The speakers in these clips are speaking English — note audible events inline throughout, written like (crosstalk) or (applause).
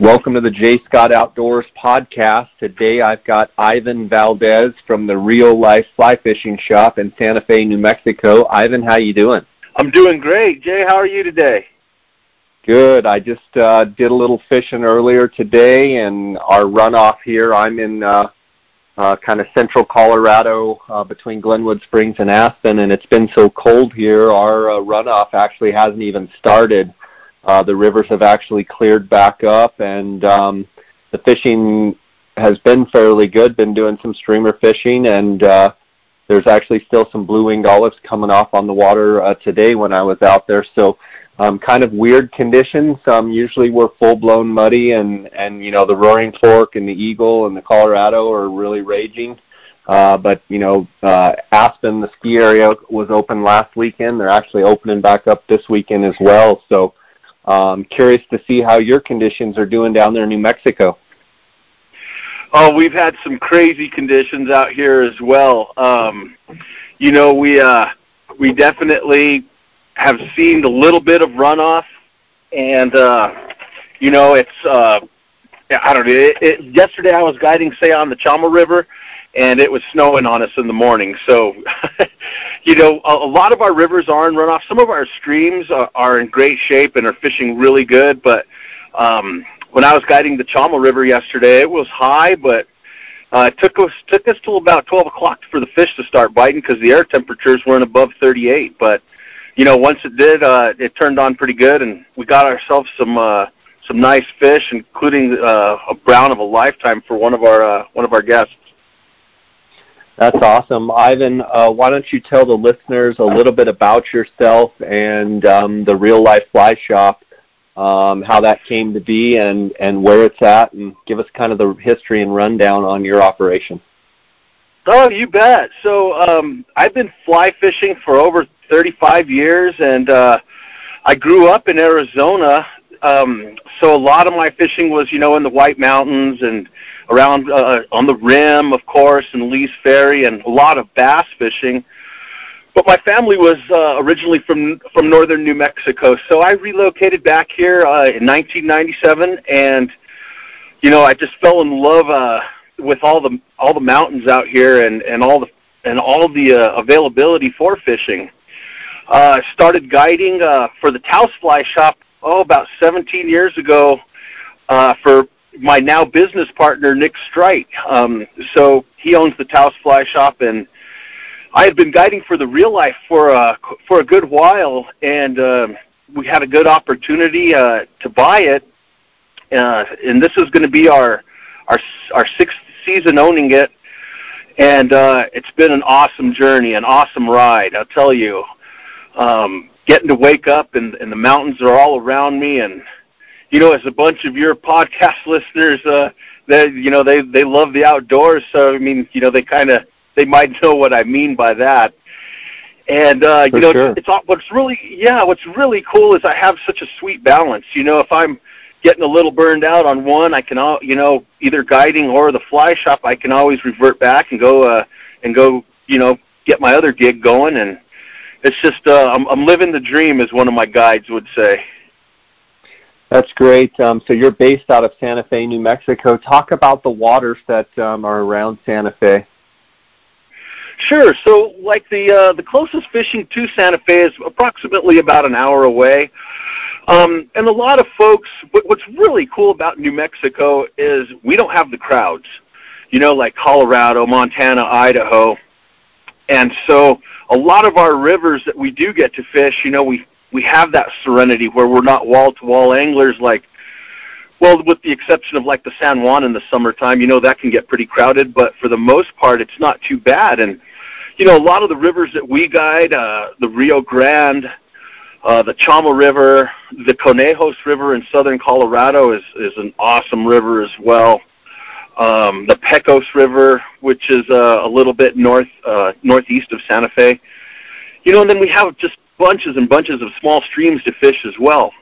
Welcome to the J. Scott Outdoors podcast. Today I've got Ivan Valdez from the Reel Life Fly Fishing Shop in Santa Fe, New Mexico. Ivan, how you doing? I'm doing great. Jay, how are you today? Good. I just uh, did a little fishing earlier today, and our runoff here. I'm in uh, uh, kind of central Colorado uh, between Glenwood Springs and Aspen, and it's been so cold here. Our uh, runoff actually hasn't even started. Uh, the rivers have actually cleared back up, and um, the fishing has been fairly good. Been doing some streamer fishing, and uh, there's actually still some blue-winged olives coming off on the water uh, today when I was out there. So um, kind of weird conditions. Um, usually we're full blown muddy, and and you know the Roaring Fork and the Eagle and the Colorado are really raging. Uh, but you know, uh, Aspen, the ski area was open last weekend. They're actually opening back up this weekend as well. So, um, curious to see how your conditions are doing down there in New Mexico. Oh, we've had some crazy conditions out here as well. Um, you know, we uh, we definitely have seen a little bit of runoff, and uh, you know it's uh, I don't know. It, it, yesterday I was guiding, say, on the Chama River, and it was snowing on us in the morning. So, (laughs) you know, a, a lot of our rivers are in runoff. Some of our streams are, are in great shape and are fishing really good. But um, when I was guiding the Chama River yesterday, it was high, but uh, it took us took us till about 12 o'clock for the fish to start biting because the air temperatures weren't above 38. But you know, once it did, uh, it turned on pretty good, and we got ourselves some uh, some nice fish, including uh, a brown of a lifetime for one of our uh, one of our guests. That's awesome, Ivan. Uh, why don't you tell the listeners a little bit about yourself and um, the Reel Life Fly Shop, um, how that came to be, and and where it's at, and give us kind of the history and rundown on your operation. Oh, you bet. So um, I've been fly fishing for over 35 years, and uh, I grew up in Arizona. Um, so a lot of my fishing was, you know, in the White Mountains and around uh, on the rim, of course, and Lee's Ferry, and a lot of bass fishing. But my family was uh, originally from from northern New Mexico, so I relocated back here uh, in 1997, and you know, I just fell in love uh, with all the all the mountains out here and and all the and all the uh, availability for fishing. Uh, started guiding uh, for the Taos Fly Shop oh about 17 years ago uh, for my now business partner Nick Streit. Um, so he owns the Taos Fly Shop, and I had been guiding for the Reel Life for uh, for a good while, and uh, we had a good opportunity uh, to buy it. Uh, and this is going to be our our our sixth season owning it, and uh, it's been an awesome journey, an awesome ride. I'll tell you um, getting to wake up and, and the mountains are all around me and you know as a bunch of your podcast (laughs) listeners uh they you know they they love the outdoors so i mean you know they kind of they might know what i mean by that and uh For you know sure. it's, it's what's really yeah what's really cool is i have such a sweet balance you know if i'm getting a little burned out on one i can all you know either guiding or the fly shop i can always revert back and go uh and go you know get my other gig going and it's just uh, I'm, I'm living the dream, as one of my guides would say. That's great. Um, so you're based out of Santa Fe, New Mexico. Talk about the waters that um, are around Santa Fe. Sure. So, like the uh, the closest fishing to Santa Fe is approximately about an hour away. Um, and a lot of folks, what's really cool about New Mexico is we don't have the crowds, you know, like Colorado, Montana, Idaho. And so a lot of our rivers that we do get to fish, you know, we we have that serenity where we're not wall to wall anglers like well, with the exception of like the San Juan in the summertime, you know that can get pretty crowded, but for the most part it's not too bad and you know, a lot of the rivers that we guide, uh the Rio Grande, uh the Chama River, the Conejos River in southern Colorado is is an awesome river as well um, the Pecos River, which is uh, a little bit north uh, northeast of Santa Fe. You know, and then we have just bunches and bunches of small streams to fish as well.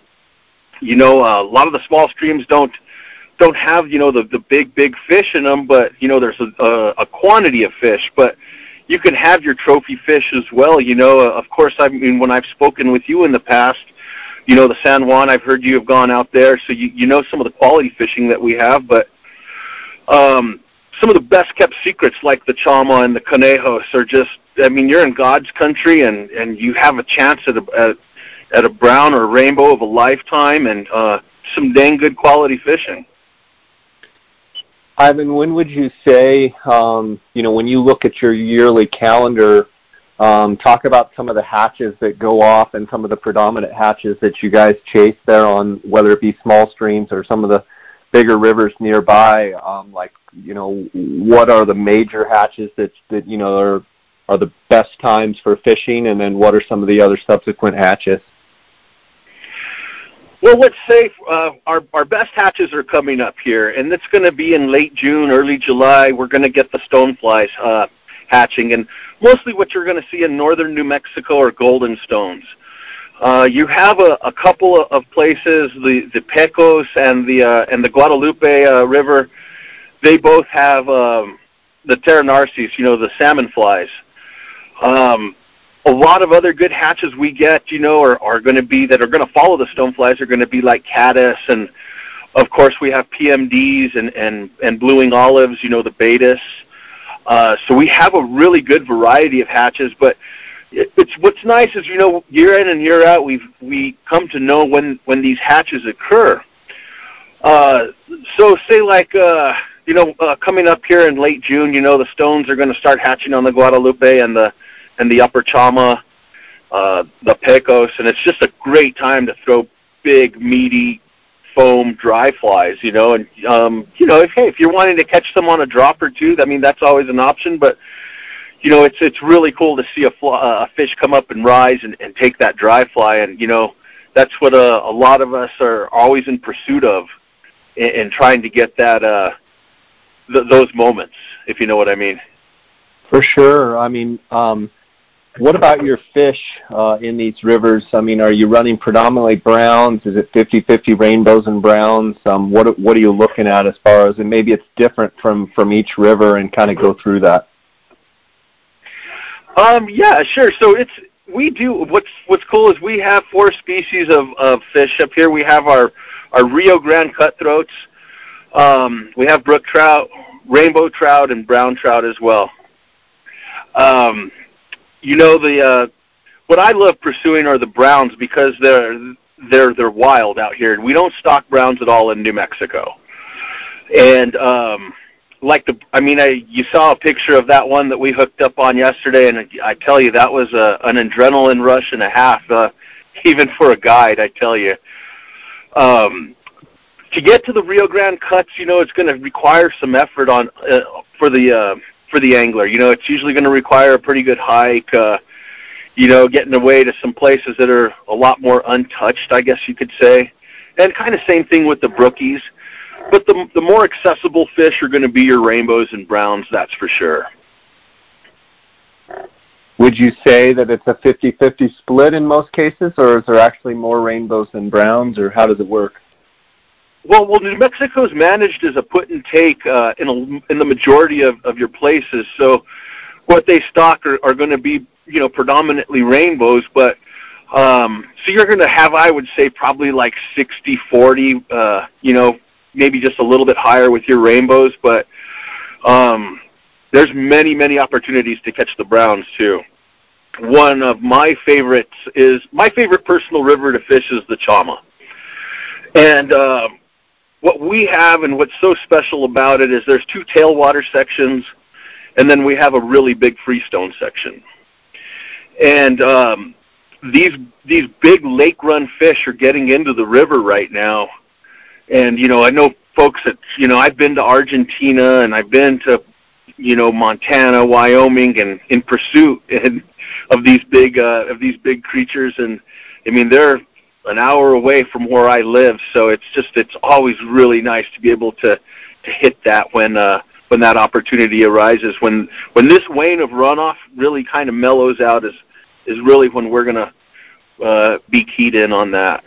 You know, uh, a lot of the small streams don't don't have you know the the big big fish in them, but you know there's a, a, a quantity of fish, but you can have your trophy fish as well. You know, uh, of course, I mean when I've spoken with you in the past, you know the San Juan. I've heard you have gone out there, so you you know some of the quality fishing that we have. But um, some of the best kept secrets, like the Chama and the Conejos, are just. I mean, you're in God's country, and and you have a chance at a at, at a brown or rainbow of a lifetime, and uh, some dang good quality fishing. Ivan, when would you say, um, you know, when you look at your yearly calendar, um, talk about some of the hatches that go off and some of the predominant hatches that you guys chase there on whether it be small streams or some of the bigger rivers nearby. Um, like, you know, what are the major hatches that that you know are are the best times for fishing, and then what are some of the other subsequent hatches? Well, let's say uh, our our best hatches are coming up here, and it's going to be in late June, early July. We're going to get the stoneflies uh, hatching, and mostly what you're going to see in northern New Mexico are golden stones. Uh, you have a, a couple of places, the the Pecos and the uh, and the Guadalupe uh, River. They both have um, the Pteronarcys, you know, the salmon flies. Um, a lot of other good hatches we get, you know, are, are going to be that are going to follow the stoneflies are going to be like caddis and of course we have PMDs and and and blue wing olives, you know, the Baetis. Uh, so we have a really good variety of hatches, but it, it's what's nice is you know year in and year out we've we come to know when when these hatches occur. Uh, so say like uh, you know uh, coming up here in late June, you know the stones are going to start hatching on the Guadalupe and the and the upper Chama, uh, the Pecos, and it's just a great time to throw big, meaty, foam dry flies, you know, and um, you know, if hey, if you're wanting to catch them on a drop or two, I mean that's always an option, but you know, it's it's really cool to see a, fly, uh, a fish come up and rise and, and take that dry fly, and you know, that's what a, a lot of us are always in pursuit of, and, and trying to get that uh, th- those moments, if you know what I mean. For sure. I mean, um, what about your fish uh, in these rivers? I mean, are you running predominantly browns? Is it 50-50 rainbows and browns? Um, what what are you looking at as far as, and maybe it's different from from each river, and kind of go through that. Um, yeah, sure. So it's we do what's what's cool is we have four species of, of fish up here. We have our Rio Grande cutthroats. Um, we have brook trout, rainbow trout, and brown trout as well. You know the uh, what I love pursuing are the browns because they're they're they're wild out here. We don't stock browns at all in New Mexico, and um, like the I mean I you saw a picture of that one that we hooked up on yesterday, and I tell you that was a, an adrenaline rush and a half, uh, (laughs) even for a guide. I tell you. Um, to get to the Rio Grande cuts, you know, it's going to require some effort on uh, for the uh, for the angler. You know, it's usually going to require a pretty good hike. Uh, you know, getting away to some places that are a lot more untouched, I guess you could say. And kind of same thing with the brookies. But the the more accessible fish are going to be your rainbows and browns, that's for sure. Would you say that it's a 50-50 split in most cases, or is there actually more rainbows than browns, or how does it work? Well, well, New Mexico is managed as a put and take uh, in a, in the majority of, of your places. So, what they stock are, are going to be, you know, predominantly rainbows. But um, so you're going to have, I would say, probably like 60-40. Uh, you know, maybe just a little bit higher with your rainbows. But um, there's many, many opportunities to catch the browns too. One of my favorites is my favorite personal river to fish is the Chama. And uh, what we have and what's so special about it is there's two tailwater sections, and then we have a really big freestone section. And um, these these big lake run fish are getting into the river right now. And you know, I know folks that you know I've been to Argentina and I've been to you know Montana, Wyoming, and in pursuit and, (laughs) of these big uh, of these big creatures. And I mean, they're an hour away from where I live, so it's just it's always really nice to be able to to hit that when uh, when that opportunity arises. When when this wane of runoff really kind of mellows out is is really when we're gonna uh, be keyed in on that.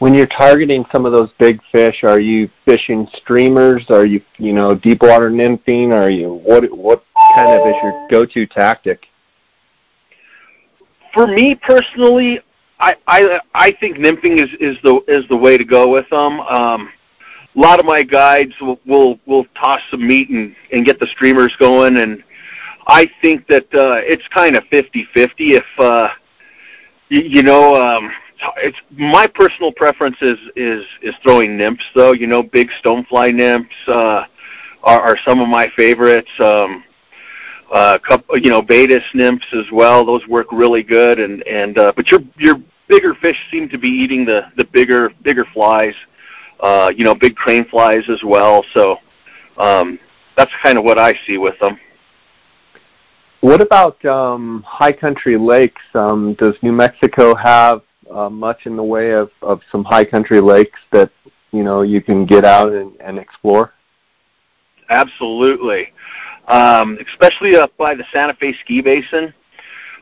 When you're targeting some of those big fish, are you fishing streamers? Are you you know deep water nymphing? Are you what what kind of is your go-to tactic? For me personally, I I I think nymphing is is the is the way to go with them. Um, a lot of my guides will will, will toss some meat and and get the streamers going, and I think that uh, it's kind of fifty fifty. If uh, you, you know, um, it's my personal preference is is is throwing nymphs though. You know, big stonefly nymphs uh, are, are some of my favorites. Um, uh, couple, you know, Baetis nymphs as well. Those work really good, and and uh, but your your bigger fish seem to be eating the the bigger bigger flies. Uh, you know, big crane flies as well. So um, that's kind of what I see with them. What about um, high country lakes? Um, does New Mexico have uh, much in the way of, of some high country lakes that you know you can get out and, and explore? Absolutely, um, especially up by the Santa Fe ski basin.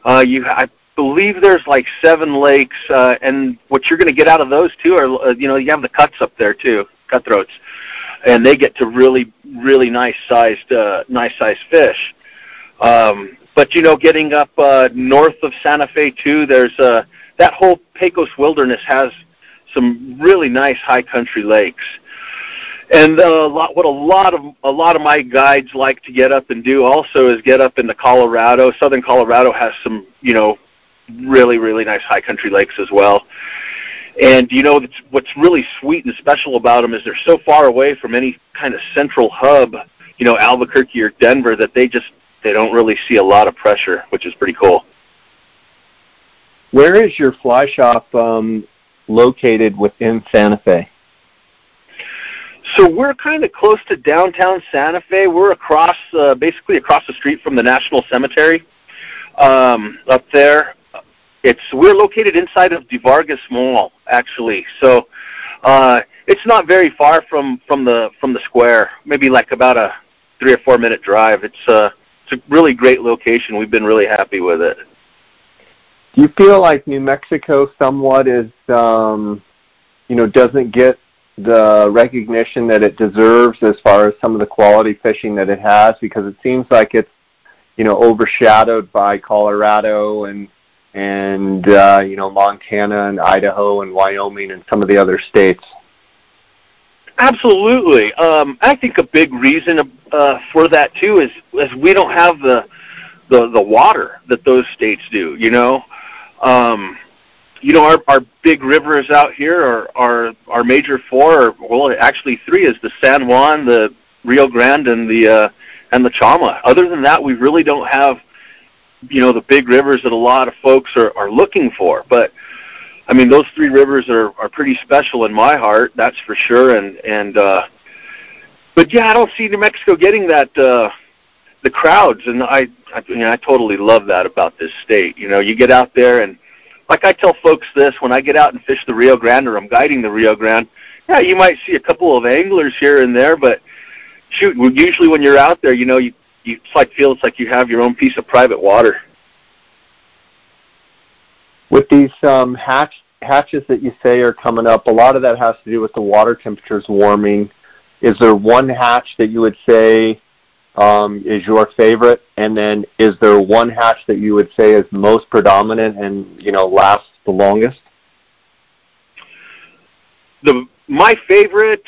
Uh, you, I believe there's like seven lakes, uh, and what you're going to get out of those too are, uh, you know, you have the cuts up there too, cutthroats, and they get to really, really nice sized, uh, nice sized fish. Um, but you know, getting up uh, north of Santa Fe too, there's uh, that whole Pecos Wilderness has some really nice high country lakes. And uh, a lot, what a lot of a lot of my guides like to get up and do also is get up into Colorado. Southern Colorado has some, you know, really really nice high country lakes as well. And you know what's really sweet and special about them is they're so far away from any kind of central hub, you know, Albuquerque or Denver, that they just they don't really see a lot of pressure, which is pretty cool. Where is your fly shop um, located within Santa Fe? So we're kind of close to downtown Santa Fe. We're across, uh, basically across the street from the National Cemetery um, up there. It's we're located inside of DeVargas Mall, actually. So uh, it's not very far from from the from the square. Maybe like about a three or four minute drive. It's uh, it's a really great location. We've been really happy with it. Do you feel like New Mexico somewhat is, um, you know, doesn't get the recognition that it deserves as far as some of the quality fishing that it has? Because it seems like it's, you know, overshadowed by Colorado and and uh, you know Montana and Idaho and Wyoming and some of the other states. Absolutely. Um, I think a big reason uh, for that too is is we don't have the the the water that those states do. You know, um, you know, our, our big rivers out here are, are our major four, or, well, actually three is the San Juan, the Rio Grande, and the uh, and the Chama. Other than that, we really don't have, you know, the big rivers that a lot of folks are, are looking for. But I mean, those three rivers are, are pretty special in my heart, that's for sure. And and uh, but yeah, I don't see New Mexico getting that uh, the crowds, and I I, you I totally love that about this state. You know, you get out there and like I tell folks this when I get out and fish the Rio Grande or I'm guiding the Rio Grande. Yeah, you might see a couple of anglers here and there, but shoot, usually when you're out there, you know, you you it's like feel it's like you have your own piece of private water. With these um, hatch hatches that you say are coming up, a lot of that has to do with the water temperatures warming. Is there one hatch that you would say um, is your favorite? And then is there one hatch that you would say is most predominant and you know lasts the longest? The my favorite,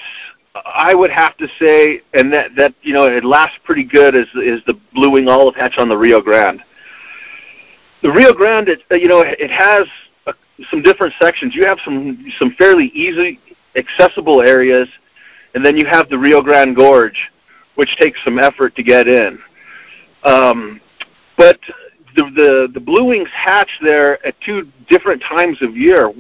I would have to say, and that that you know it lasts pretty good is is the blue wing olive hatch on the Rio Grande. The Rio Grande, it, you know, it has a, some different sections. You have some some fairly easy accessible areas, and then you have the Rio Grande Gorge which takes some effort to get in. Um, but the, the, the blue wings hatch there at two different times of year.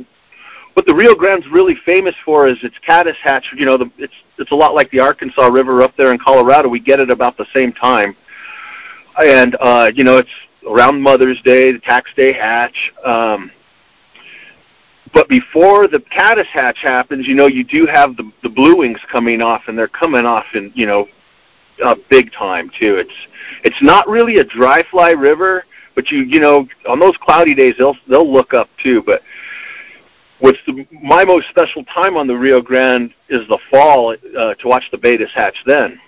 What the Rio Grande's really famous for is its caddis hatch. You know, the, it's it's a lot like the Arkansas River up there in Colorado. We get it about the same time, and uh, you know, it's around Mother's Day, the tax day hatch. Um, but before the caddis hatch happens, you know, you do have the the blue wings coming off, and they're coming off in you know uh, big time too. It's it's not really a dry fly river, but you you know on those cloudy days they'll they'll look up too. But what's the, my most special time on the Rio Grande is the fall uh, to watch the Baetis hatch. Then,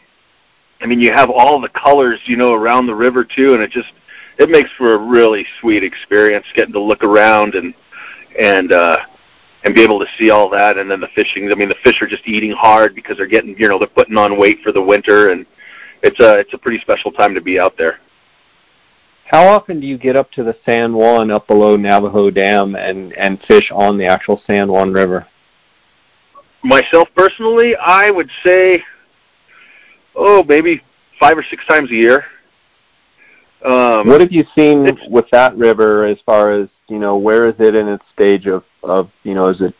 I mean you have all the colors you know around the river too, and it just it makes for a really sweet experience getting to look around and and uh, and be able to see all that. And then the fishing. I mean, the fish are just eating hard because they're getting you know they're putting on weight for the winter, and it's a it's a pretty special time to be out there. How often do you get up to the San Juan up below Navajo Dam and and fish on the actual San Juan River? Myself personally, I would say, oh, maybe five or six times a year. Um, what have you seen with that river as far as you know? Where is it in its stage of of you know? Is it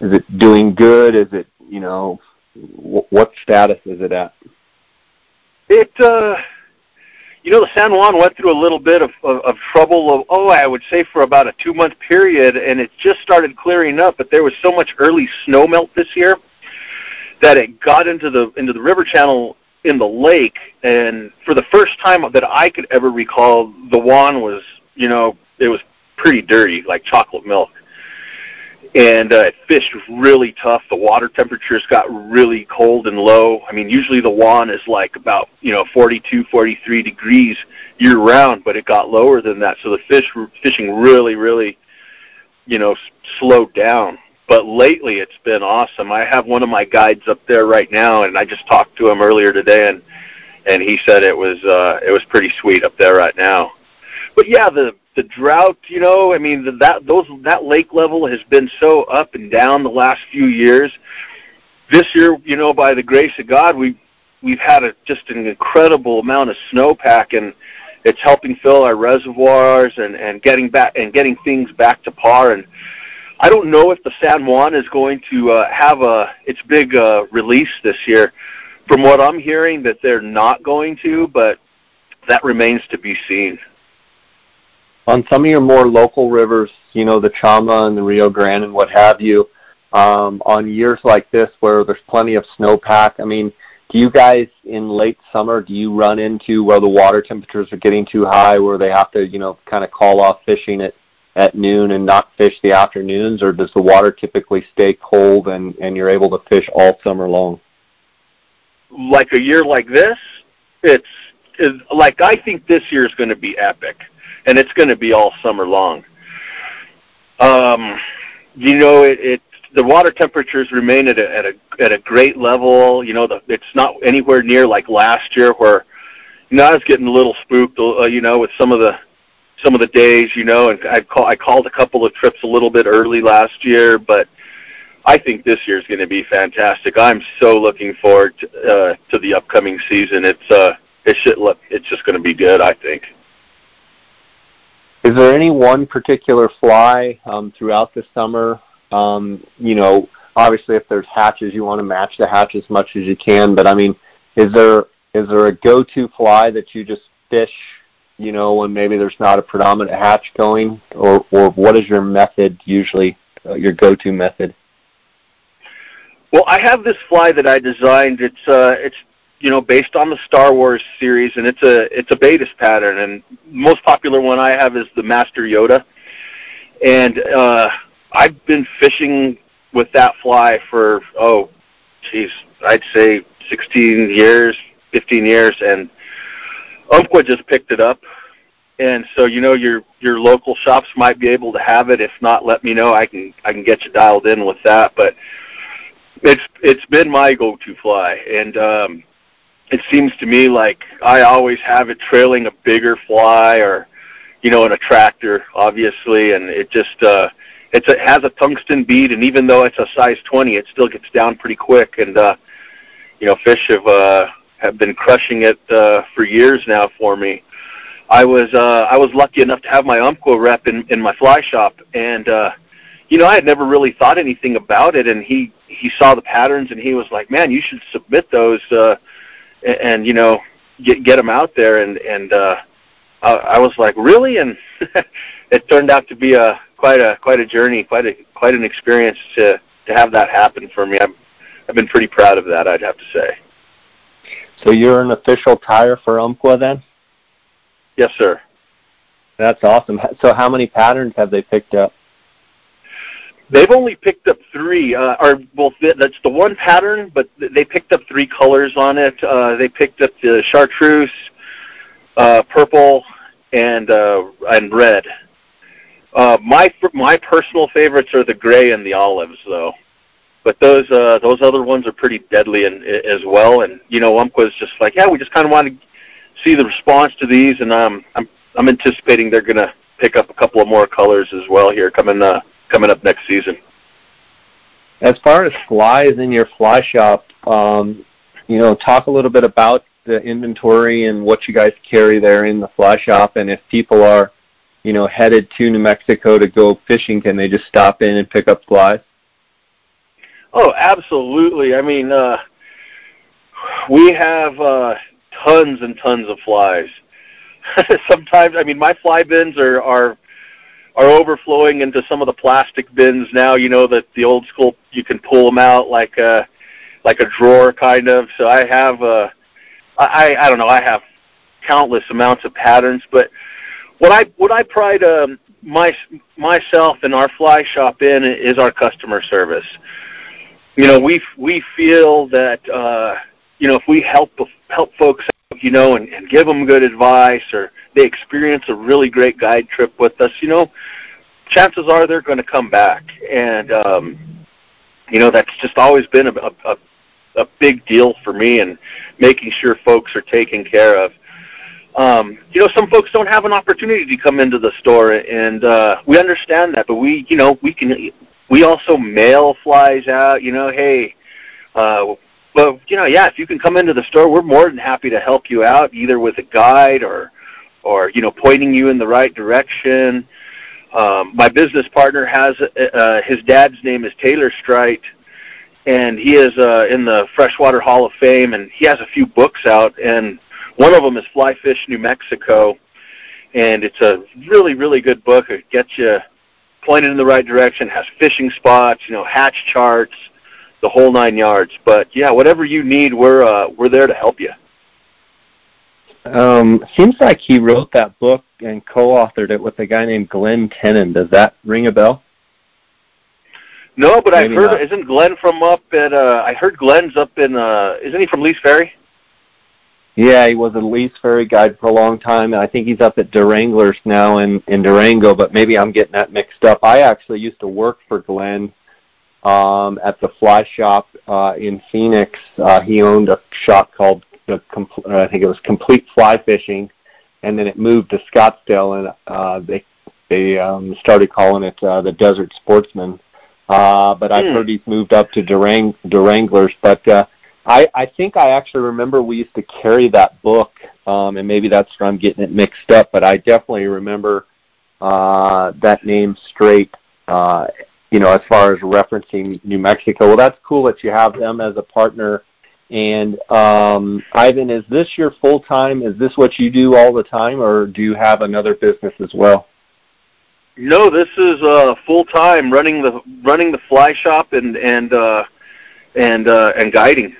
is it doing good? Is it you know? W- what status is it at? It uh, you know, the San Juan went through a little bit of, of, of trouble. Of, oh, I would say for about a two month period, and it just started clearing up. But there was so much early snow melt this year that it got into the into the river channel in the lake, and for the first time that I could ever recall, the Juan was, you know, it was pretty dirty, like chocolate milk and uh, it fished really tough. The water temperatures got really cold and low. I mean, usually the Juan is like about you know 42, 43 degrees year round, but it got lower than that. So the fish were fishing really, really, you know, slowed down. But lately, it's been awesome. I have one of my guides up there right now, and I just talked to him earlier today, and and he said it was uh, it was pretty sweet up there right now. But yeah, the the drought, you know, I mean the, that those that lake level has been so up and down the last few years. This year, you know, by the grace of God, we we've had a, just an incredible amount of snowpack, and it's helping fill our reservoirs and and getting back and getting things back to par. And I don't know if the San Juan is going to uh, have a its big uh, release this year. From what I'm hearing, that they're not going to, but that remains to be seen on some of your more local rivers, you know, the Chama and the Rio Grande and what have you, um, on years like this where there's plenty of snowpack, I mean, do you guys in late summer, do you run into where the water temperatures are getting too high where they have to, you know, kind of call off fishing at, at noon and not fish the afternoons, or does the water typically stay cold and, and you're able to fish all summer long? Like a year like this, it's, it's like I think this year is going to be epic and it's going to be all summer long. Um, you know, it, it the water temperatures remain at a at a at a great level. You know, the, it's not anywhere near like last year where you know I was getting a little spooked. Uh, you know, with some of the some of the days. You know, and I call I called a couple of trips a little bit early last year, but I think this year is going to be fantastic. I'm so looking forward to, uh, to the upcoming season. It's uh, it should look it's just going to be good. I think. Is there any one particular fly um, throughout the summer? Um, you know, obviously, if there's hatches, you want to match the hatch as much as you can. But I mean, is there is there a go-to fly that you just fish? You know, when maybe there's not a predominant hatch going, or or what is your method usually? Uh, your go-to method? Well, I have this fly that I designed. It's uh, it's you know, based on the Star Wars series, and it's a it's a Baetis pattern. And most popular one I have is the Master Yoda, and uh, I've been fishing with that fly for oh, geez, I'd say 16 years, 15 years, and Umpqua just picked it up. And so you know your your local shops might be able to have it. If not, let me know. I can I can get you dialed in with that. But it's it's been my go-to fly, and um, it seems to me like I always have it trailing a bigger fly or you know an attractor obviously and it just uh it's a, it has a tungsten bead and even though it's a size 20 it still gets down pretty quick and uh you know fish have uh have been crushing it uh for years now for me. I was uh I was lucky enough to have my Umpqua rep in in my fly shop and uh you know I had never really thought anything about it and he he saw the patterns and he was like man you should submit those uh and, and you know get get them out there and and uh I, I was like really? And (laughs) it turned out to be a quite a quite a journey quite a quite an experience to to have that happen for me. I'm I've been pretty proud of that I'd have to say. So you're an official tyer for Umpqua then? Yes sir. That's awesome. So how many patterns have they picked up They've only picked up three, uh, or well, that's the one pattern, but they picked up three colors on it. Uh, they picked up the chartreuse, uh, purple, and uh, and red. Uh, my my personal favorites are the gray and the olives, though. But those uh, those other ones are pretty deadly and, as well. And you know, Umpqua's just like, yeah, we just kind of want to see the response to these, and um, I'm I'm anticipating they're going to pick up a couple of more colors as well here coming uh, coming up next season. As far as flies in your fly shop, um, you know, talk a little bit about the inventory and what you guys carry there in the fly shop, and if people are, you know, headed to New Mexico to go fishing, can they just stop in and pick up flies? Oh, absolutely. I mean, uh, we have uh, tons and tons of flies. (laughs) Sometimes, I mean, my fly bins are are are overflowing into some of the plastic bins now. You know that the old school you can pull them out like a like a drawer kind of. So I have uh, I I don't know I have countless amounts of patterns, but what I what I pride um, my myself and our fly shop in is our customer service. You know, we we feel that uh, you know if we help help folks you know, and, and give them good advice, or they experience a really great guide trip with us, you know, chances are they're going to come back. And um, you know, that's just always been a, a a big deal for me, and making sure folks are taken care of. Um, you know, some folks don't have an opportunity to come into the store, and uh, we understand that. But we, you know, we can. We also mail flies out. You know, hey, uh, but you know, yeah, if you can come into the store, we're more than happy to help you out, either with a guide or, or you know, pointing you in the right direction. Um, my business partner has uh, his dad's name is Taylor Streit, and he is uh, in the Freshwater Hall of Fame, and he has a few books out, and one of them is Fly Fish New Mexico, and it's a really really good book. It gets you pointed in the right direction, has fishing spots, you know, hatch charts the whole nine yards. But yeah, whatever you need, we're uh, we're there to help you. Um, seems like he wrote that book and co-authored it with a guy named Glenn Tenon. Does that ring a bell? No, but Maybe I've heard. Not. Isn't Glenn from up at? Uh, I heard Glenn's up in. Uh, isn't he from Lee's Ferry? Yeah, he was a Lee's Ferry guide for a long time, and I think he's up at Duranglers now in in Durango. But maybe I'm getting that mixed up. I actually used to work for Glenn um, at the fly shop uh, in Phoenix. Uh, he owned a shop called the compl- I think it was Complete Fly Fishing, and then it moved to Scottsdale, and uh, they they um, started calling it uh, the Desert Sportsman. Uh, but I've hmm. heard he's moved up to Durang Duranglers. But uh, I I think I actually remember we used to carry that book, um, and maybe that's where I'm getting it mixed up. But I definitely remember uh, that name Streit. Uh, you know, as far as referencing New Mexico. Well, that's cool that you have them as a partner. And um, Ivan, is this your full time? Is this what you do all the time, or do you have another business as well? No, this is uh, full time running the running the fly shop and and uh, and uh, and guiding.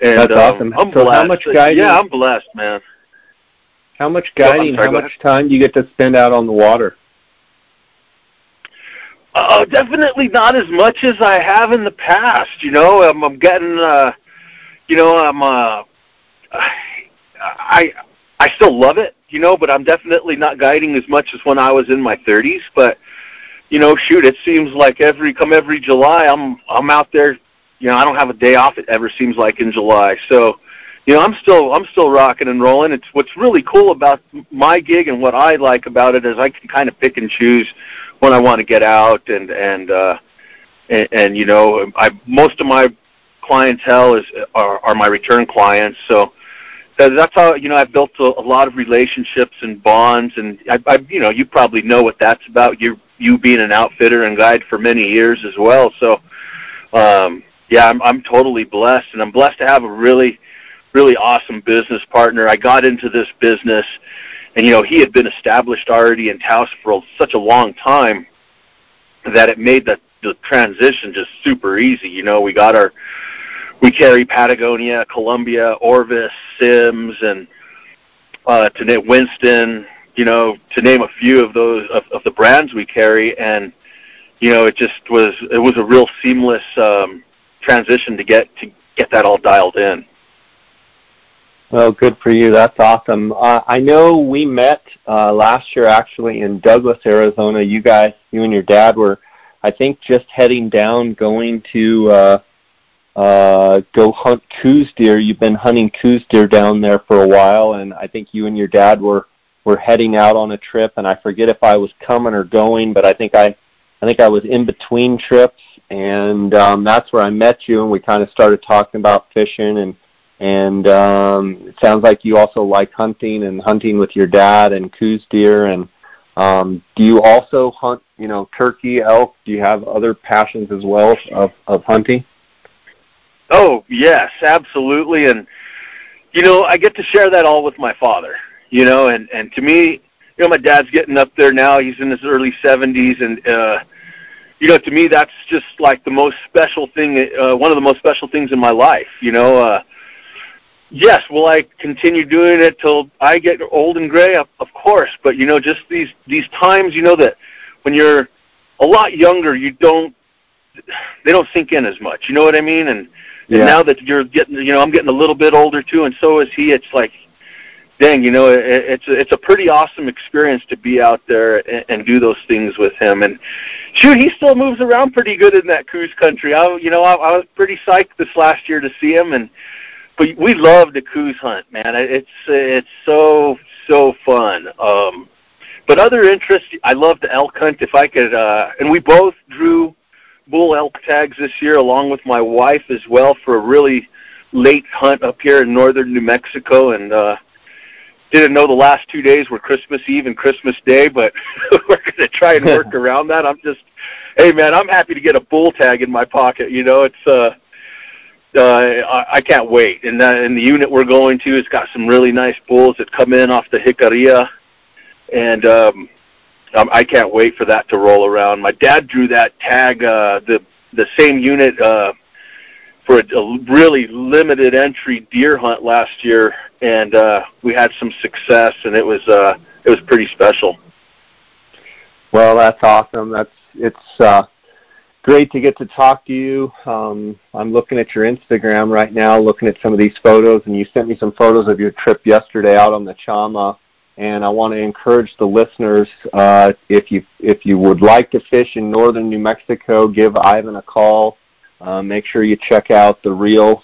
And, That's um, awesome. I'm so blessed. how much guiding? Yeah, I'm blessed, man. How much guiding? sorry, how much time do you get to spend out on the water? Uh, definitely not as much as I have in the past. You know, I'm, I'm getting, uh, you know, I'm, uh, I, I still love it, you know, but I'm definitely not guiding as much as when I was in my 30s. But, you know, shoot, it seems like every come every July, I'm, I'm out there. You know, I don't have a day off. It ever seems like in July. So, you know, I'm still I'm still rocking and rolling. It's what's really cool about my gig and what I like about it is I can kind of pick and choose when I want to get out and and uh and, and you know, I most of my clientele is are, are my return clients. So that's how you know I've built a, a lot of relationships and bonds, and I, I, you know, you probably know what that's about. You you being an outfitter and guide for many years as well. So, um, yeah, I'm I'm totally blessed, and I'm blessed to have a really really awesome business partner. I got into this business, and you know he had been established already in Taos for such a long time that it made the the transition just super easy. You know, we got our we carry Patagonia, Columbia, Orvis, Simms, and uh, to name Winston. You know, to name a few of those of, of the brands we carry, and you know, it just was it was a real seamless um, transition to get to get that all dialed in. Well, good for you. That's awesome. Uh, I know we met uh, last year actually in Douglas, Arizona. You guys, you and your dad were, I think, just heading down, going to uh, uh, go hunt Coues deer. You've been hunting Coues deer down there for a while, and I think you and your dad were were heading out on a trip. And I forget if I was coming or going, but I think I, I think I was in between trips, and um, that's where I met you, and we kind of started talking about fishing and and um, it sounds like you also like hunting and hunting with your dad and Coues deer. And um, do you also hunt, you know, turkey, elk? Do you have other passions as well of, of hunting? Oh yes, absolutely. And you know, I get to share that all with my father. You know, and and to me, you know, my dad's getting up there now. He's in his early 70s, and uh, you know, to me, that's just like the most special thing. Uh, one of the most special things in my life. You know. Uh, Yes, will I continue doing it till I get old and gray? Of, of course, but you know, just these these times, you know that when you're a lot younger, you don't they don't sink in as much. You know what I mean? And, yeah. and now that you're getting, you know, I'm getting a little bit older too, and so is he. It's like, dang, you know, it, it's a, it's a pretty awesome experience to be out there and, and do those things with him. And shoot, he still moves around pretty good in that Coues country. I, you know, I, I was pretty psyched this last year to see him and but we love the Coues hunt, man. It's it's so so fun. Um, but other interests, I love the elk hunt. If I could, uh, and we both drew bull elk tags this year, along with my wife as well, for a really late hunt up here in northern New Mexico. And uh, didn't know the last two days were Christmas Eve and Christmas Day, but (laughs) we're going to try and work (laughs) around that. I'm just, hey man, I'm happy to get a bull tag in my pocket. You know, it's uh uh, I, I can't wait. And, that, and the unit we're going to has got some really nice bulls that come in off the Jicarilla, and um, um, I can't wait for that to roll around. My dad drew that tag, uh, the the same unit uh, for a, a really limited entry deer hunt last year, and uh, we had some success, and it was uh, it was pretty special. Well, that's awesome. That's it's. Uh, great to get to talk to you. Um, I'm looking at your Instagram right now, looking at some of these photos, and you sent me some photos of your trip yesterday out on the Chama. And I want to encourage the listeners, uh, if you if you would like to fish in northern New Mexico, give Ivan a call. Uh, make sure you check out the Reel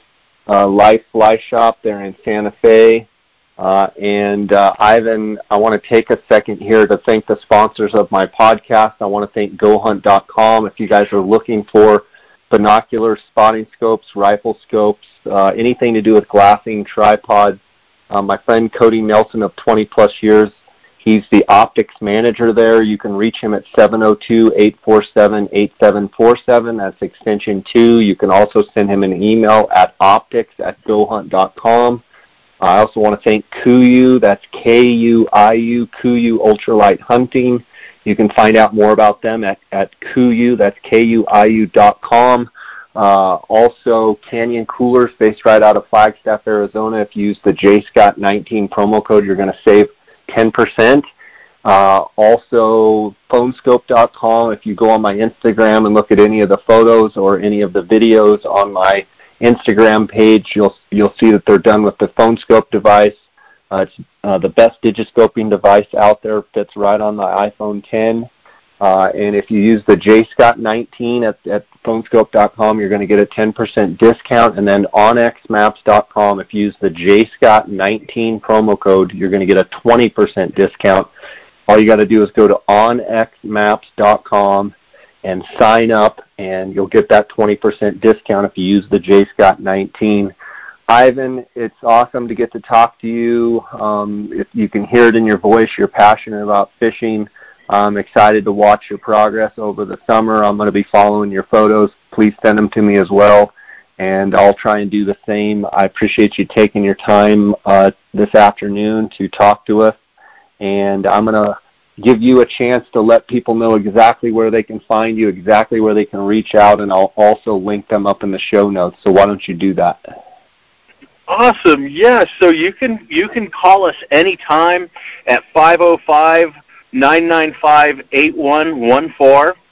uh, Life Fly Shop there in Santa Fe. Uh, and uh, Ivan, I want to take a second here to thank the sponsors of my podcast. I want to thank GoHunt.com. If you guys are looking for binoculars, spotting scopes, rifle scopes, uh, anything to do with glassing, tripods, uh, my friend Cody Nelson of 20 plus years, he's the optics manager there. You can reach him at 702-847-8747. That's extension 2. You can also send him an email at optics at gohunt.com. I also want to thank KUIU, that's K-U-I-U, KUIU Ultralight Hunting. You can find out more about them at, at KUIU, that's K-U-I-U dot com. Uh, also, Canyon Coolers, based right out of Flagstaff, Arizona. If you use the JScott19 promo code, you're going to save 10%. Uh, also, phoneskope.com. If you go on my Instagram and look at any of the photos or any of the videos on my Instagram page, you'll you'll see that they're done with the PhoneSkope device. Uh, it's uh, the best digiscoping device out there. Fits right on the iPhone 10. Uh, and if you use the JScott19 at, at phoneskope.com, you're going to get a 10% discount. And then onxmaps.com, if you use the JScott19 promo code, you're going to get a 20% discount. All you got to do is go to onxmaps.com and sign up, and you'll get that 20% discount if you use the JScott19. Ivan, it's awesome to get to talk to you. Um, if you can hear it in your voice, you're passionate about fishing. I'm excited to watch your progress over the summer. I'm going to be following your photos. Please send them to me as well, and I'll try and do the same. I appreciate you taking your time uh, this afternoon to talk to us, and I'm going to give you a chance to let people know exactly where they can find you, exactly where they can reach out, and I'll also link them up in the show notes. So why don't you do that? Awesome. Yeah, so you can you can call us anytime at 505 995 8114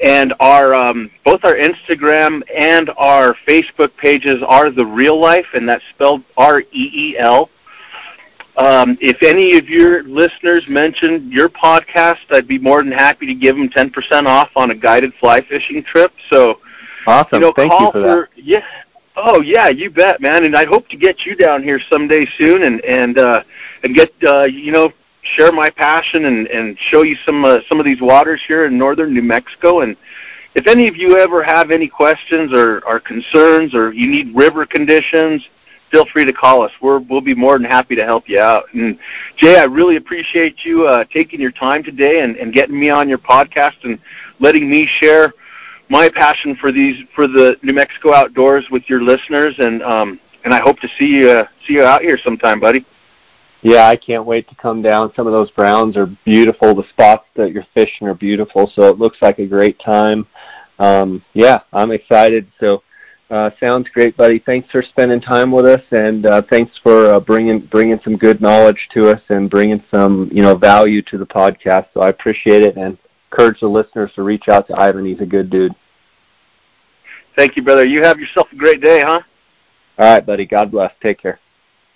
and our um, both our Instagram and our Facebook pages are the Reel Life, and that's spelled R E E L. Um, if any of your listeners mention your podcast, I'd be more than happy to give them 10% off on a guided fly fishing trip. So, awesome! You know, Thank call you for, for that. Yeah. Oh yeah, you bet, man. And I hope to get you down here someday soon, and and uh, and get uh, you know share my passion and and show you some uh, some of these waters here in northern New Mexico. And if any of you ever have any questions or, or concerns, or you need river conditions, feel free to call us. We're, we'll be more than happy to help you out. And Jay, I really appreciate you uh, taking your time today and, and getting me on your podcast and letting me share my passion for these for the New Mexico outdoors with your listeners. And um, and I hope to see you uh, see you out here sometime, buddy. Yeah, I can't wait to come down. Some of those browns are beautiful. The spots that you're fishing are beautiful, so it looks like a great time. Um, yeah, I'm excited. So uh, sounds great, buddy. Thanks for spending time with us, and uh, thanks for uh, bringing bringing some good knowledge to us and bringing some you know value to the podcast. So I appreciate it, and encourage the listeners to reach out to Ivan. He's a good dude. Thank you, brother. You have yourself a great day, huh? All right, buddy. God bless. Take care.